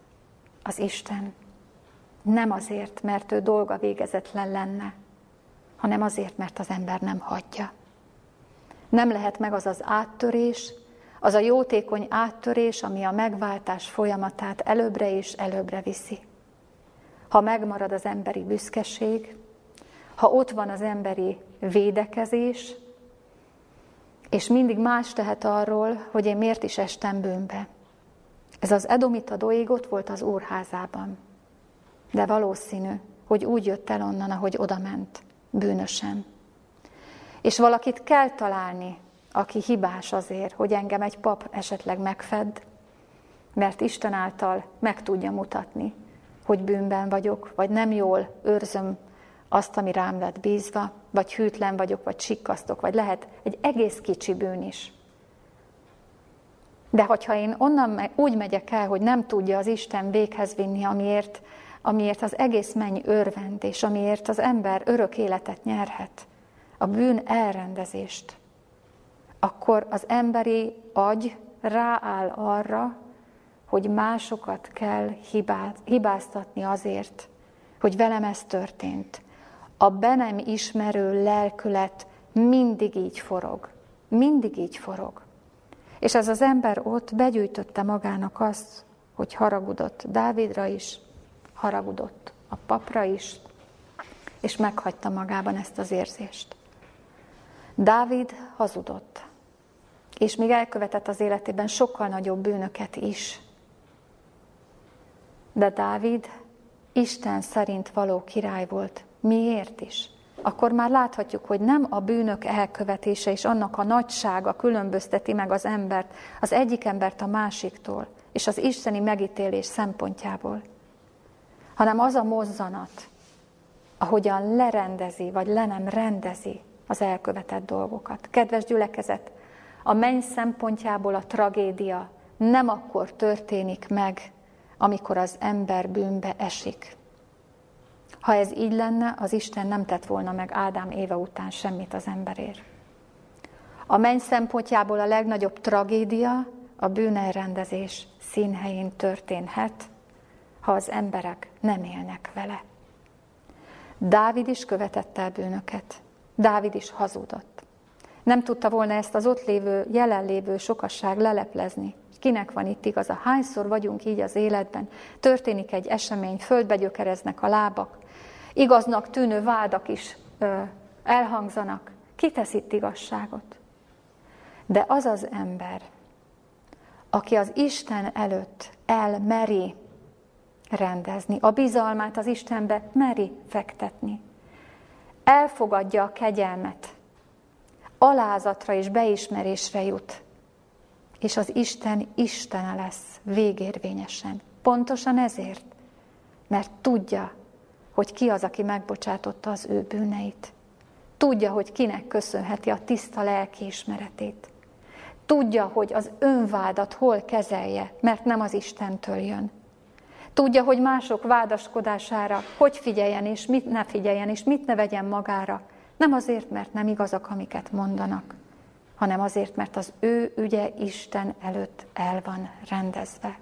az Isten. Nem azért, mert ő dolga végezetlen lenne, hanem azért, mert az ember nem hagyja. Nem lehet meg az az áttörés, az a jótékony áttörés, ami a megváltás folyamatát előbbre és előbbre viszi. Ha megmarad az emberi büszkeség, ha ott van az emberi védekezés, és mindig más tehet arról, hogy én miért is estem bűnbe. Ez az edomita doig ott volt az úrházában, de valószínű, hogy úgy jött el onnan, ahogy odament, bűnösen. És valakit kell találni, aki hibás azért, hogy engem egy pap esetleg megfed, mert Isten által meg tudja mutatni, hogy bűnben vagyok, vagy nem jól őrzöm azt, ami rám lett bízva, vagy hűtlen vagyok, vagy sikkasztok, vagy lehet egy egész kicsi bűn is. De hogyha én onnan úgy megyek el, hogy nem tudja az Isten véghez vinni, amiért, amiért az egész menny örvend, és amiért az ember örök életet nyerhet, a bűn elrendezést, akkor az emberi agy rááll arra, hogy másokat kell hibáztatni azért, hogy velem ez történt. A be nem ismerő lelkület mindig így forog. Mindig így forog. És ez az ember ott begyűjtötte magának azt, hogy haragudott Dávidra is, haragudott a papra is, és meghagyta magában ezt az érzést. Dávid hazudott, és még elkövetett az életében sokkal nagyobb bűnöket is. De Dávid Isten szerint való király volt. Miért is? Akkor már láthatjuk, hogy nem a bűnök elkövetése és annak a nagysága különbözteti meg az embert, az egyik embert a másiktól, és az isteni megítélés szempontjából, hanem az a mozzanat, ahogyan lerendezi, vagy le nem rendezi az elkövetett dolgokat. Kedves gyülekezet, a menny szempontjából a tragédia nem akkor történik meg, amikor az ember bűnbe esik. Ha ez így lenne, az Isten nem tett volna meg Ádám éve után semmit az emberért. A menny szempontjából a legnagyobb tragédia a bűnelrendezés színhelyén történhet, ha az emberek nem élnek vele. Dávid is követett el bűnöket. Dávid is hazudott. Nem tudta volna ezt az ott lévő, jelenlévő sokasság leleplezni. Kinek van itt igaza? Hányszor vagyunk így az életben? Történik egy esemény, földbe gyökereznek a lábak, igaznak tűnő vádak is ö, elhangzanak. Ki tesz itt igazságot? De az az ember, aki az Isten előtt elmeri rendezni, a bizalmát az Istenbe meri fektetni, elfogadja a kegyelmet, alázatra és beismerésre jut, és az Isten Istene lesz végérvényesen. Pontosan ezért, mert tudja, hogy ki az, aki megbocsátotta az ő bűneit. Tudja, hogy kinek köszönheti a tiszta lelki ismeretét. Tudja, hogy az önvádat hol kezelje, mert nem az Istentől jön. Tudja, hogy mások vádaskodására hogy figyeljen és mit ne figyeljen és mit ne vegyen magára. Nem azért, mert nem igazak, amiket mondanak, hanem azért, mert az ő ügye Isten előtt el van rendezve.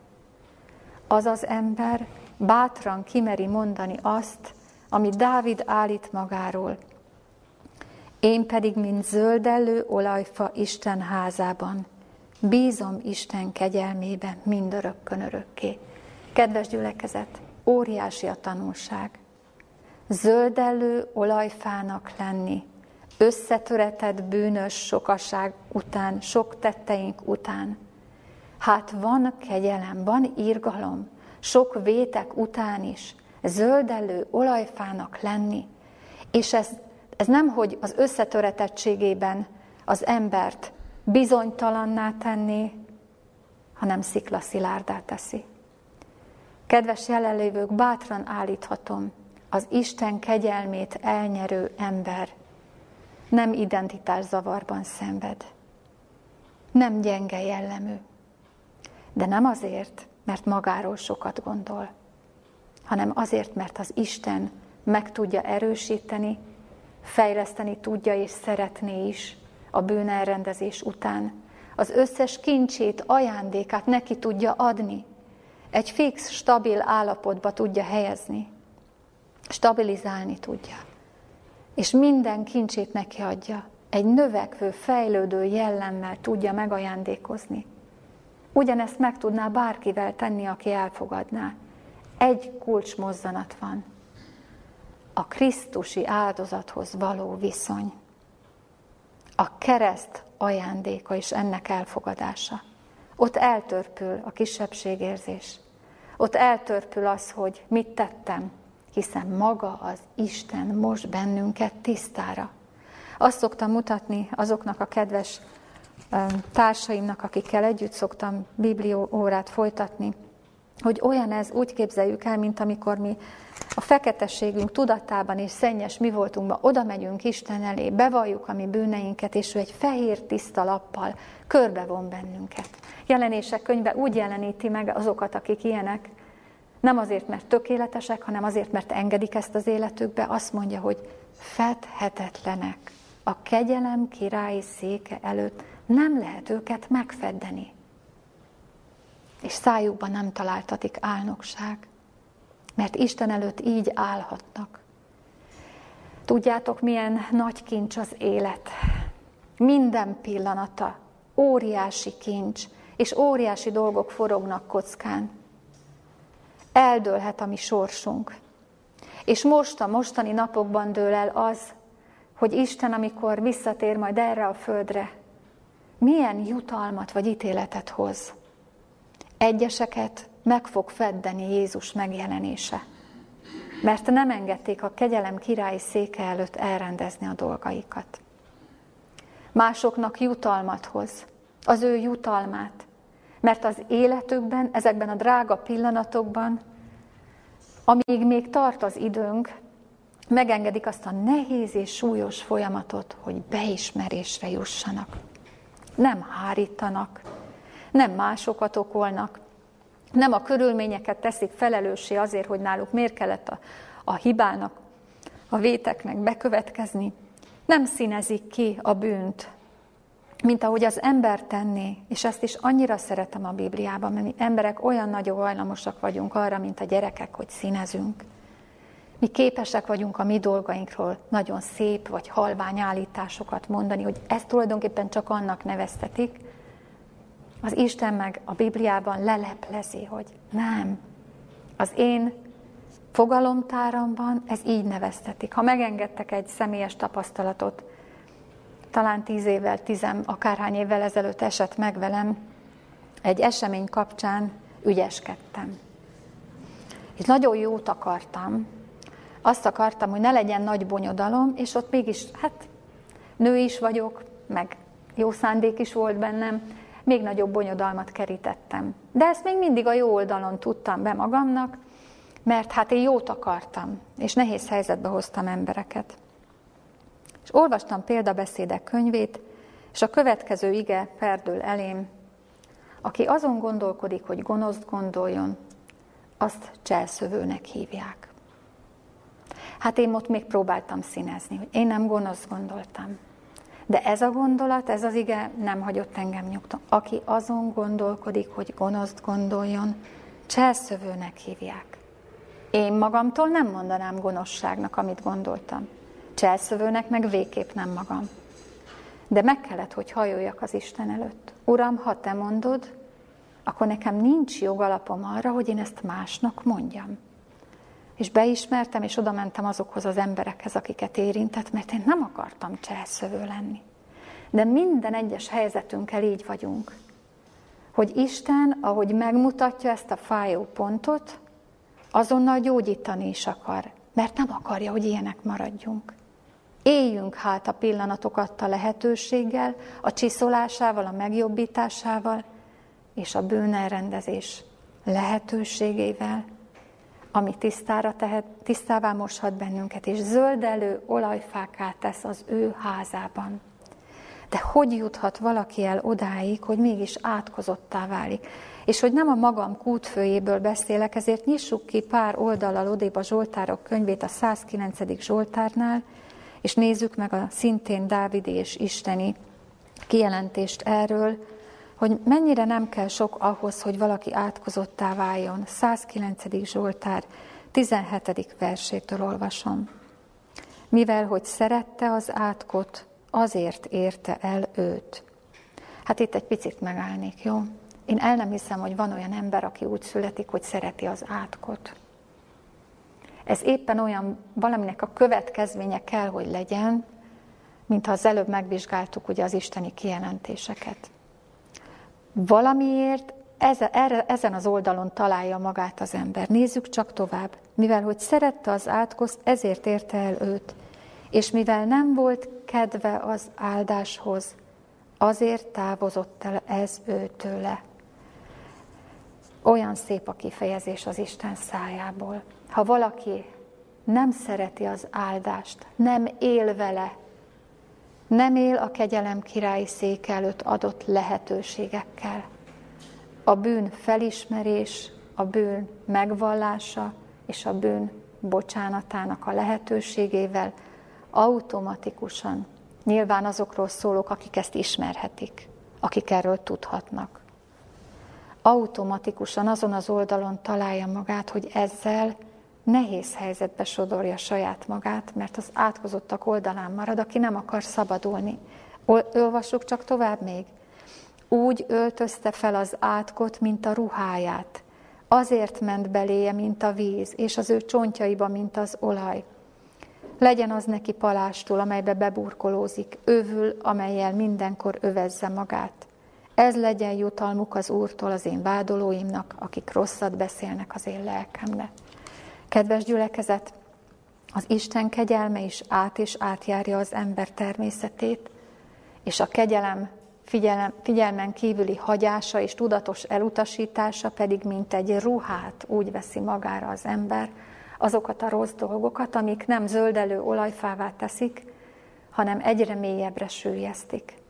Az az ember bátran kimeri mondani azt, amit Dávid állít magáról. Én pedig, mint zöldellő olajfa Isten házában, bízom Isten kegyelmébe mindörökkön örökké. Kedves gyülekezet, óriási a tanulság. Zöldellő olajfának lenni, összetöretett bűnös sokaság után, sok tetteink után. Hát van kegyelem, van írgalom, sok vétek után is, zöldellő olajfának lenni. És ez, ez nem, hogy az összetöretettségében az embert bizonytalanná tenni, hanem sziklaszilárdá teszi. Kedves jelenlévők, bátran állíthatom, az Isten kegyelmét elnyerő ember nem identitás zavarban szenved. Nem gyenge jellemű. De nem azért, mert magáról sokat gondol, hanem azért, mert az Isten meg tudja erősíteni, fejleszteni tudja és szeretné is a bűnelrendezés után. Az összes kincsét, ajándékát neki tudja adni, egy fix, stabil állapotba tudja helyezni, stabilizálni tudja. És minden kincsét neki adja. Egy növekvő, fejlődő jellemmel tudja megajándékozni. Ugyanezt meg tudná bárkivel tenni, aki elfogadná. Egy kulcsmozzanat van. A Krisztusi áldozathoz való viszony. A kereszt ajándéka és ennek elfogadása. Ott eltörpül a kisebbségérzés. Ott eltörpül az, hogy mit tettem, hiszen maga az Isten most bennünket tisztára. Azt szoktam mutatni azoknak a kedves társaimnak, akikkel együtt szoktam biblió órát folytatni, hogy olyan ez, úgy képzeljük el, mint amikor mi a feketességünk tudatában és szennyes mi voltunkban oda megyünk Isten elé, bevalljuk a mi bűneinket, és ő egy fehér tiszta lappal körbevon bennünket. Jelenések könyve úgy jeleníti meg azokat, akik ilyenek, nem azért, mert tökéletesek, hanem azért, mert engedik ezt az életükbe, azt mondja, hogy fedhetetlenek. A kegyelem királyi széke előtt nem lehet őket megfeddeni. És szájukban nem találtatik álnokság, mert Isten előtt így állhatnak. Tudjátok, milyen nagy kincs az élet. Minden pillanata óriási kincs, és óriási dolgok forognak kockán. Eldőlhet a mi sorsunk. És most a mostani napokban dől el az, hogy Isten, amikor visszatér majd erre a földre, milyen jutalmat vagy ítéletet hoz. Egyeseket meg fog feddeni Jézus megjelenése, mert nem engedték a kegyelem királyi széke előtt elrendezni a dolgaikat. Másoknak jutalmat hoz, az ő jutalmát, mert az életükben, ezekben a drága pillanatokban, amíg még tart az időnk, megengedik azt a nehéz és súlyos folyamatot, hogy beismerésre jussanak. Nem hárítanak, nem másokat okolnak, nem a körülményeket teszik felelőssé azért, hogy náluk miért kellett a, a hibának, a véteknek bekövetkezni. Nem színezik ki a bűnt, mint ahogy az ember tenné, és ezt is annyira szeretem a Bibliában, mert mi emberek olyan nagyon hajlamosak vagyunk arra, mint a gyerekek, hogy színezünk. Mi képesek vagyunk a mi dolgainkról nagyon szép vagy halvány állításokat mondani, hogy ezt tulajdonképpen csak annak neveztetik. Az Isten meg a Bibliában leleplezi, hogy nem. Az én fogalomtáramban ez így neveztetik. Ha megengedtek egy személyes tapasztalatot, talán tíz évvel, tizem, akárhány évvel ezelőtt esett meg velem, egy esemény kapcsán ügyeskedtem. És nagyon jót akartam, azt akartam, hogy ne legyen nagy bonyodalom, és ott mégis, hát nő is vagyok, meg jó szándék is volt bennem, még nagyobb bonyodalmat kerítettem. De ezt még mindig a jó oldalon tudtam be magamnak, mert hát én jót akartam, és nehéz helyzetbe hoztam embereket. És olvastam példabeszédek könyvét, és a következő ige perdül elém, aki azon gondolkodik, hogy gonoszt gondoljon, azt cselszövőnek hívják. Hát én ott még próbáltam színezni, hogy én nem gonosz gondoltam. De ez a gondolat, ez az ige nem hagyott engem nyugton. Aki azon gondolkodik, hogy gonoszt gondoljon, cselszövőnek hívják. Én magamtól nem mondanám gonoszságnak, amit gondoltam. Cselszövőnek meg végképp nem magam. De meg kellett, hogy hajoljak az Isten előtt. Uram, ha te mondod, akkor nekem nincs jogalapom arra, hogy én ezt másnak mondjam. És beismertem, és oda mentem azokhoz az emberekhez, akiket érintett, mert én nem akartam cselszövő lenni. De minden egyes helyzetünkkel így vagyunk. Hogy Isten, ahogy megmutatja ezt a fájó pontot, azonnal gyógyítani is akar, mert nem akarja, hogy ilyenek maradjunk. Éljünk hát a pillanatokat a lehetőséggel, a csiszolásával, a megjobbításával, és a bűnelrendezés lehetőségével, ami tisztára tehet, tisztává moshat bennünket, és zöldelő olajfáká tesz az ő házában. De hogy juthat valaki el odáig, hogy mégis átkozottá válik? És hogy nem a magam kútfőjéből beszélek, ezért nyissuk ki pár oldalal odébb a Zsoltárok könyvét a 109. Zsoltárnál, és nézzük meg a szintén Dávidi és Isteni kijelentést erről, hogy mennyire nem kell sok ahhoz, hogy valaki átkozottá váljon. 109. Zsoltár 17. versétől olvasom. Mivel, hogy szerette az átkot, azért érte el őt. Hát itt egy picit megállnék, jó? Én el nem hiszem, hogy van olyan ember, aki úgy születik, hogy szereti az átkot. Ez éppen olyan valaminek a következménye kell, hogy legyen, mint ha az előbb megvizsgáltuk ugye az isteni kijelentéseket. Valamiért ezen az oldalon találja magát az ember. Nézzük csak tovább. Mivel, hogy szerette az átkozt, ezért érte el őt. És mivel nem volt kedve az áldáshoz, azért távozott el ez őtőle. Olyan szép a kifejezés az Isten szájából. Ha valaki nem szereti az áldást, nem él vele, nem él a kegyelem királyi szék előtt adott lehetőségekkel. A bűn felismerés, a bűn megvallása és a bűn bocsánatának a lehetőségével automatikusan, nyilván azokról szólok, akik ezt ismerhetik, akik erről tudhatnak. Automatikusan azon az oldalon találja magát, hogy ezzel nehéz helyzetbe sodorja saját magát, mert az átkozottak oldalán marad, aki nem akar szabadulni. Olvassuk csak tovább még. Úgy öltözte fel az átkot, mint a ruháját. Azért ment beléje, mint a víz, és az ő csontjaiba, mint az olaj. Legyen az neki palástól, amelybe beburkolózik, övül, amelyel mindenkor övezze magát. Ez legyen jutalmuk az Úrtól az én vádolóimnak, akik rosszat beszélnek az én lelkemnek. Kedves gyülekezet, az Isten kegyelme is át és átjárja az ember természetét, és a kegyelem figyelem, figyelmen kívüli hagyása és tudatos elutasítása pedig mint egy ruhát úgy veszi magára az ember, azokat a rossz dolgokat, amik nem zöldelő olajfává teszik, hanem egyre mélyebbre sűjesztik.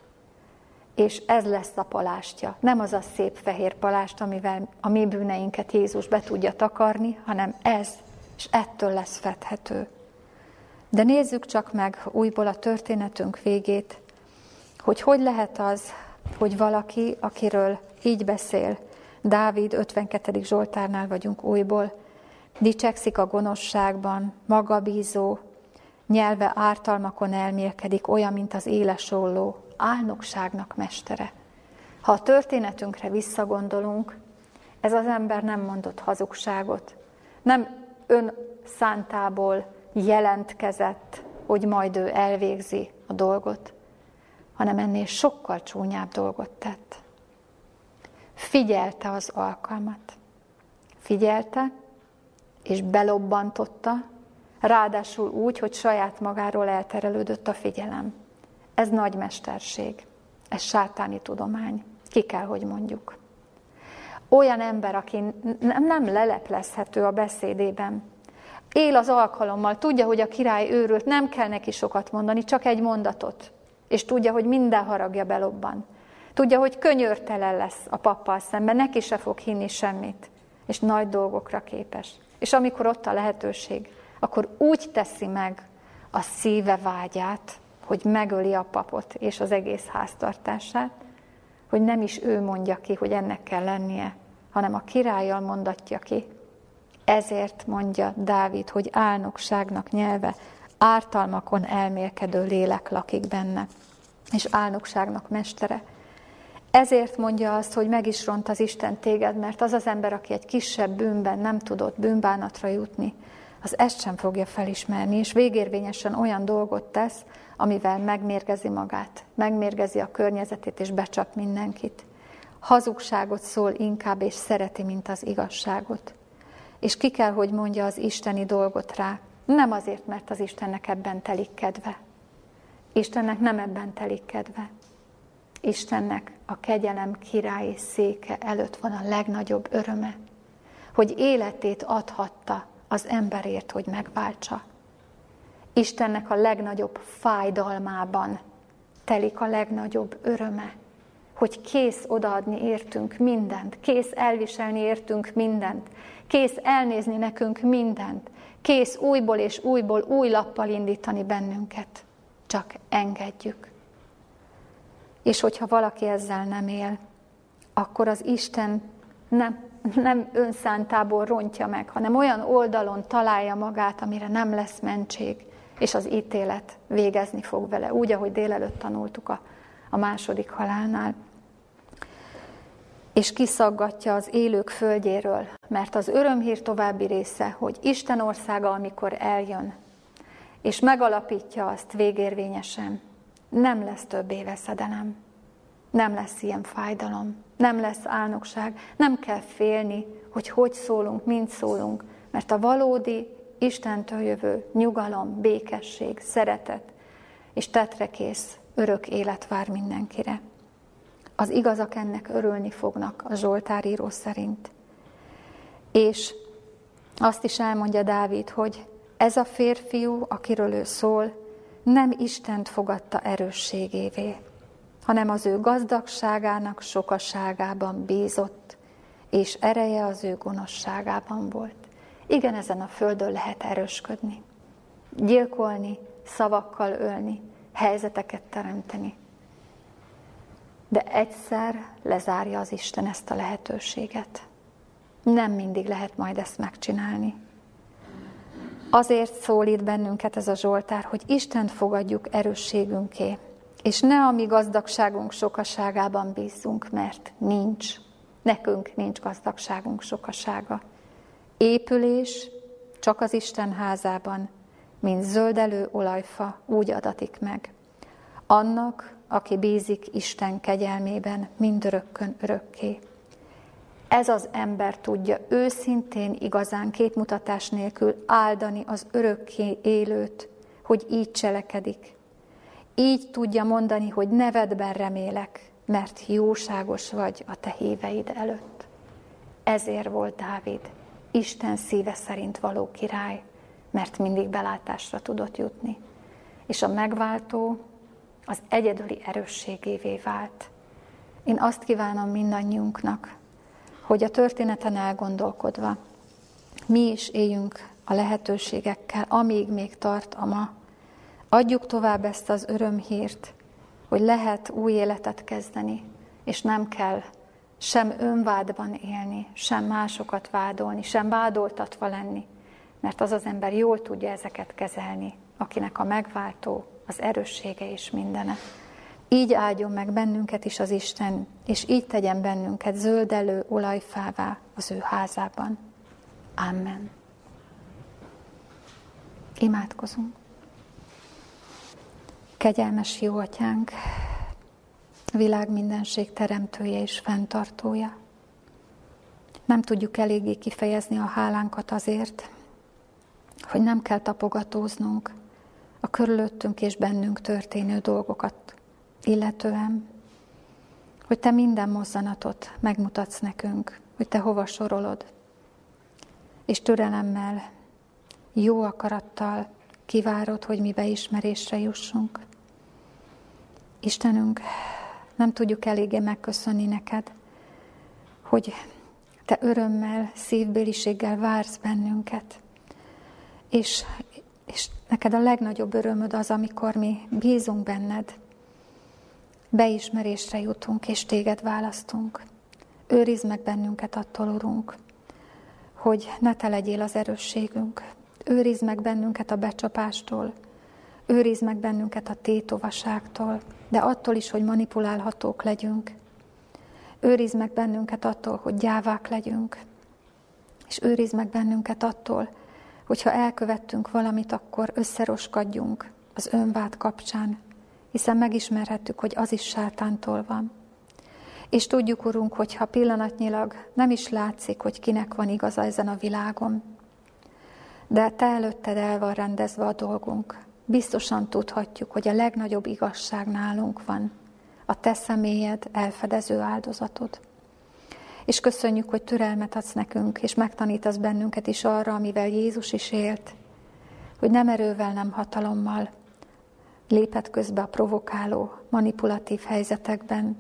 És ez lesz a palástja. Nem az a szép fehér palást, amivel a mi bűneinket Jézus be tudja takarni, hanem ez és ettől lesz fedhető. De nézzük csak meg újból a történetünk végét, hogy hogy lehet az, hogy valaki, akiről így beszél, Dávid 52. Zsoltárnál vagyunk újból, dicsekszik a gonoszságban, magabízó, nyelve ártalmakon elmélkedik, olyan, mint az éles olló, álnokságnak mestere. Ha a történetünkre visszagondolunk, ez az ember nem mondott hazugságot, nem ön szántából jelentkezett, hogy majd ő elvégzi a dolgot, hanem ennél sokkal csúnyább dolgot tett. Figyelte az alkalmat. Figyelte, és belobbantotta, ráadásul úgy, hogy saját magáról elterelődött a figyelem. Ez nagy mesterség, ez sátáni tudomány, ki kell, hogy mondjuk olyan ember, aki nem leleplezhető a beszédében. Él az alkalommal, tudja, hogy a király őrült, nem kell neki sokat mondani, csak egy mondatot. És tudja, hogy minden haragja belobban. Tudja, hogy könyörtelen lesz a pappal szemben, neki se fog hinni semmit. és nagy dolgokra képes. És amikor ott a lehetőség, akkor úgy teszi meg a szíve vágyát, hogy megöli a papot és az egész háztartását, hogy nem is ő mondja ki, hogy ennek kell lennie, hanem a királlyal mondatja ki. Ezért mondja Dávid, hogy álnokságnak nyelve, ártalmakon elmélkedő lélek lakik benne, és álnokságnak mestere. Ezért mondja azt, hogy meg is ront az Isten téged, mert az az ember, aki egy kisebb bűnben nem tudott bűnbánatra jutni, az ezt sem fogja felismerni, és végérvényesen olyan dolgot tesz, amivel megmérgezi magát, megmérgezi a környezetét, és becsap mindenkit. Hazugságot szól inkább, és szereti, mint az igazságot. És ki kell, hogy mondja az isteni dolgot rá, nem azért, mert az Istennek ebben telik kedve. Istennek nem ebben telik kedve. Istennek a kegyelem királyi széke előtt van a legnagyobb öröme, hogy életét adhatta az emberért, hogy megváltsa. Istennek a legnagyobb fájdalmában telik a legnagyobb öröme, hogy kész odaadni értünk mindent, kész elviselni értünk mindent, kész elnézni nekünk mindent, kész újból és újból új lappal indítani bennünket. Csak engedjük. És hogyha valaki ezzel nem él, akkor az Isten nem, nem önszántából rontja meg, hanem olyan oldalon találja magát, amire nem lesz mentség, és az ítélet végezni fog vele, úgy, ahogy délelőtt tanultuk a, a második halálnál. És kiszaggatja az élők földjéről, mert az örömhír további része, hogy Isten országa, amikor eljön, és megalapítja azt végérvényesen, nem lesz több éveszedelem, nem lesz ilyen fájdalom, nem lesz álnokság, nem kell félni, hogy hogy szólunk, mint szólunk, mert a valódi Istentől jövő nyugalom, békesség, szeretet és tetrekész örök élet vár mindenkire. Az igazak ennek örülni fognak a Zsoltár író szerint. És azt is elmondja Dávid, hogy ez a férfiú, akiről ő szól, nem Istent fogadta erősségévé, hanem az ő gazdagságának sokaságában bízott, és ereje az ő gonoszságában volt. Igen, ezen a földön lehet erősködni, gyilkolni, szavakkal ölni, helyzeteket teremteni. De egyszer lezárja az Isten ezt a lehetőséget. Nem mindig lehet majd ezt megcsinálni. Azért szólít bennünket ez a Zsoltár, hogy Istent fogadjuk erősségünké, és ne a mi gazdagságunk sokaságában bízzunk, mert nincs. Nekünk nincs gazdagságunk sokasága. Épülés csak az Isten házában, mint zöldelő olajfa úgy adatik meg. Annak, aki bízik Isten kegyelmében mindörökkön örökké. Ez az ember tudja őszintén, igazán képmutatás nélkül áldani az örökké élőt, hogy így cselekedik. Így tudja mondani, hogy nevedben remélek, mert jóságos vagy a te híveid előtt. Ezért volt Dávid Isten szíve szerint való király, mert mindig belátásra tudott jutni. És a megváltó az egyedüli erősségévé vált. Én azt kívánom mindannyiunknak, hogy a történeten elgondolkodva mi is éljünk a lehetőségekkel, amíg még tart a ma. Adjuk tovább ezt az örömhírt, hogy lehet új életet kezdeni, és nem kell sem önvádban élni, sem másokat vádolni, sem vádoltatva lenni, mert az az ember jól tudja ezeket kezelni, akinek a megváltó az erőssége és mindene. Így áldjon meg bennünket is az Isten, és így tegyen bennünket zöldelő olajfává az ő házában. Amen. Imádkozunk. Kegyelmes jó atyánk, világ mindenség teremtője és fenntartója. Nem tudjuk eléggé kifejezni a hálánkat azért, hogy nem kell tapogatóznunk a körülöttünk és bennünk történő dolgokat illetően, hogy te minden mozzanatot megmutatsz nekünk, hogy te hova sorolod, és türelemmel, jó akarattal kivárod, hogy mi beismerésre jussunk. Istenünk, nem tudjuk eléggé megköszönni neked, hogy Te örömmel, szívbéliséggel vársz bennünket. És, és neked a legnagyobb örömöd az, amikor mi bízunk benned, beismerésre jutunk, és téged választunk. Őrizd meg bennünket attól, Urunk, hogy ne te legyél az erősségünk. Őrizd meg bennünket a becsapástól, őrizd meg bennünket a tétovaságtól, de attól is, hogy manipulálhatók legyünk. Őrizd meg bennünket attól, hogy gyávák legyünk, és őrizd meg bennünket attól, hogyha elkövettünk valamit, akkor összeroskadjunk az önvád kapcsán, hiszen megismerhettük, hogy az is sátántól van. És tudjuk, Urunk, hogyha pillanatnyilag nem is látszik, hogy kinek van igaza ezen a világon, de Te előtted el van rendezve a dolgunk. Biztosan tudhatjuk, hogy a legnagyobb igazság nálunk van, a Te személyed elfedező áldozatod. És köszönjük, hogy türelmet adsz nekünk, és megtanítasz bennünket is arra, amivel Jézus is élt, hogy nem erővel, nem hatalommal lépett közbe a provokáló, manipulatív helyzetekben,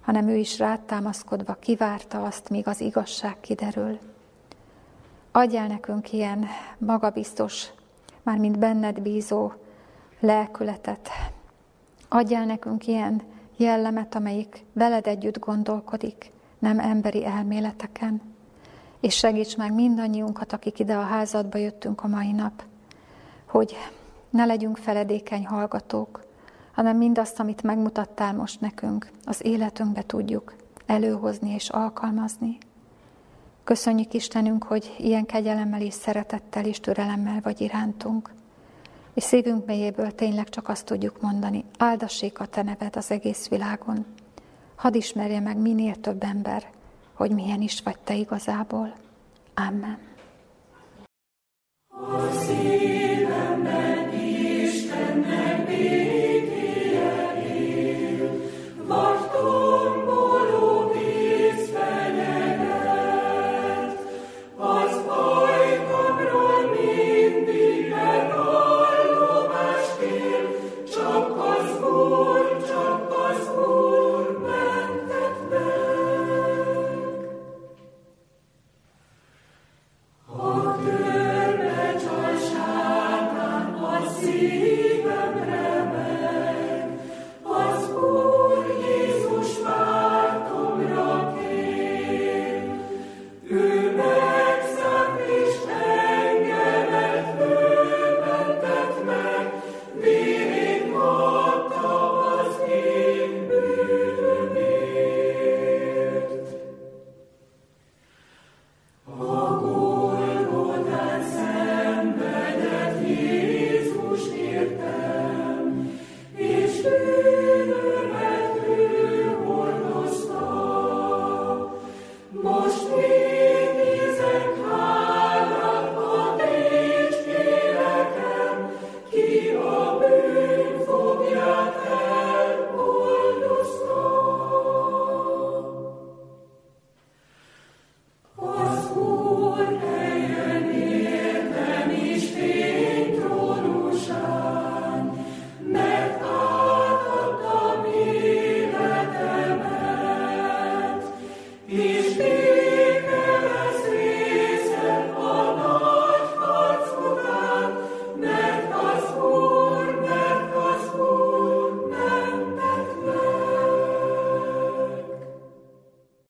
hanem ő is rád támaszkodva kivárta azt, míg az igazság kiderül. Adjál nekünk ilyen magabiztos, mármint benned bízó lelkületet. Adjál nekünk ilyen jellemet, amelyik veled együtt gondolkodik, nem emberi elméleteken. És segíts meg mindannyiunkat, akik ide a házadba jöttünk a mai nap, hogy ne legyünk feledékeny hallgatók, hanem mindazt, amit megmutattál most nekünk, az életünkbe tudjuk előhozni és alkalmazni. Köszönjük Istenünk, hogy ilyen kegyelemmel és szeretettel és türelemmel vagy irántunk. És szívünk mélyéből tényleg csak azt tudjuk mondani, áldassék a Te neved az egész világon. Hadd ismerje meg minél több ember, hogy milyen is vagy Te igazából. Amen. Oh,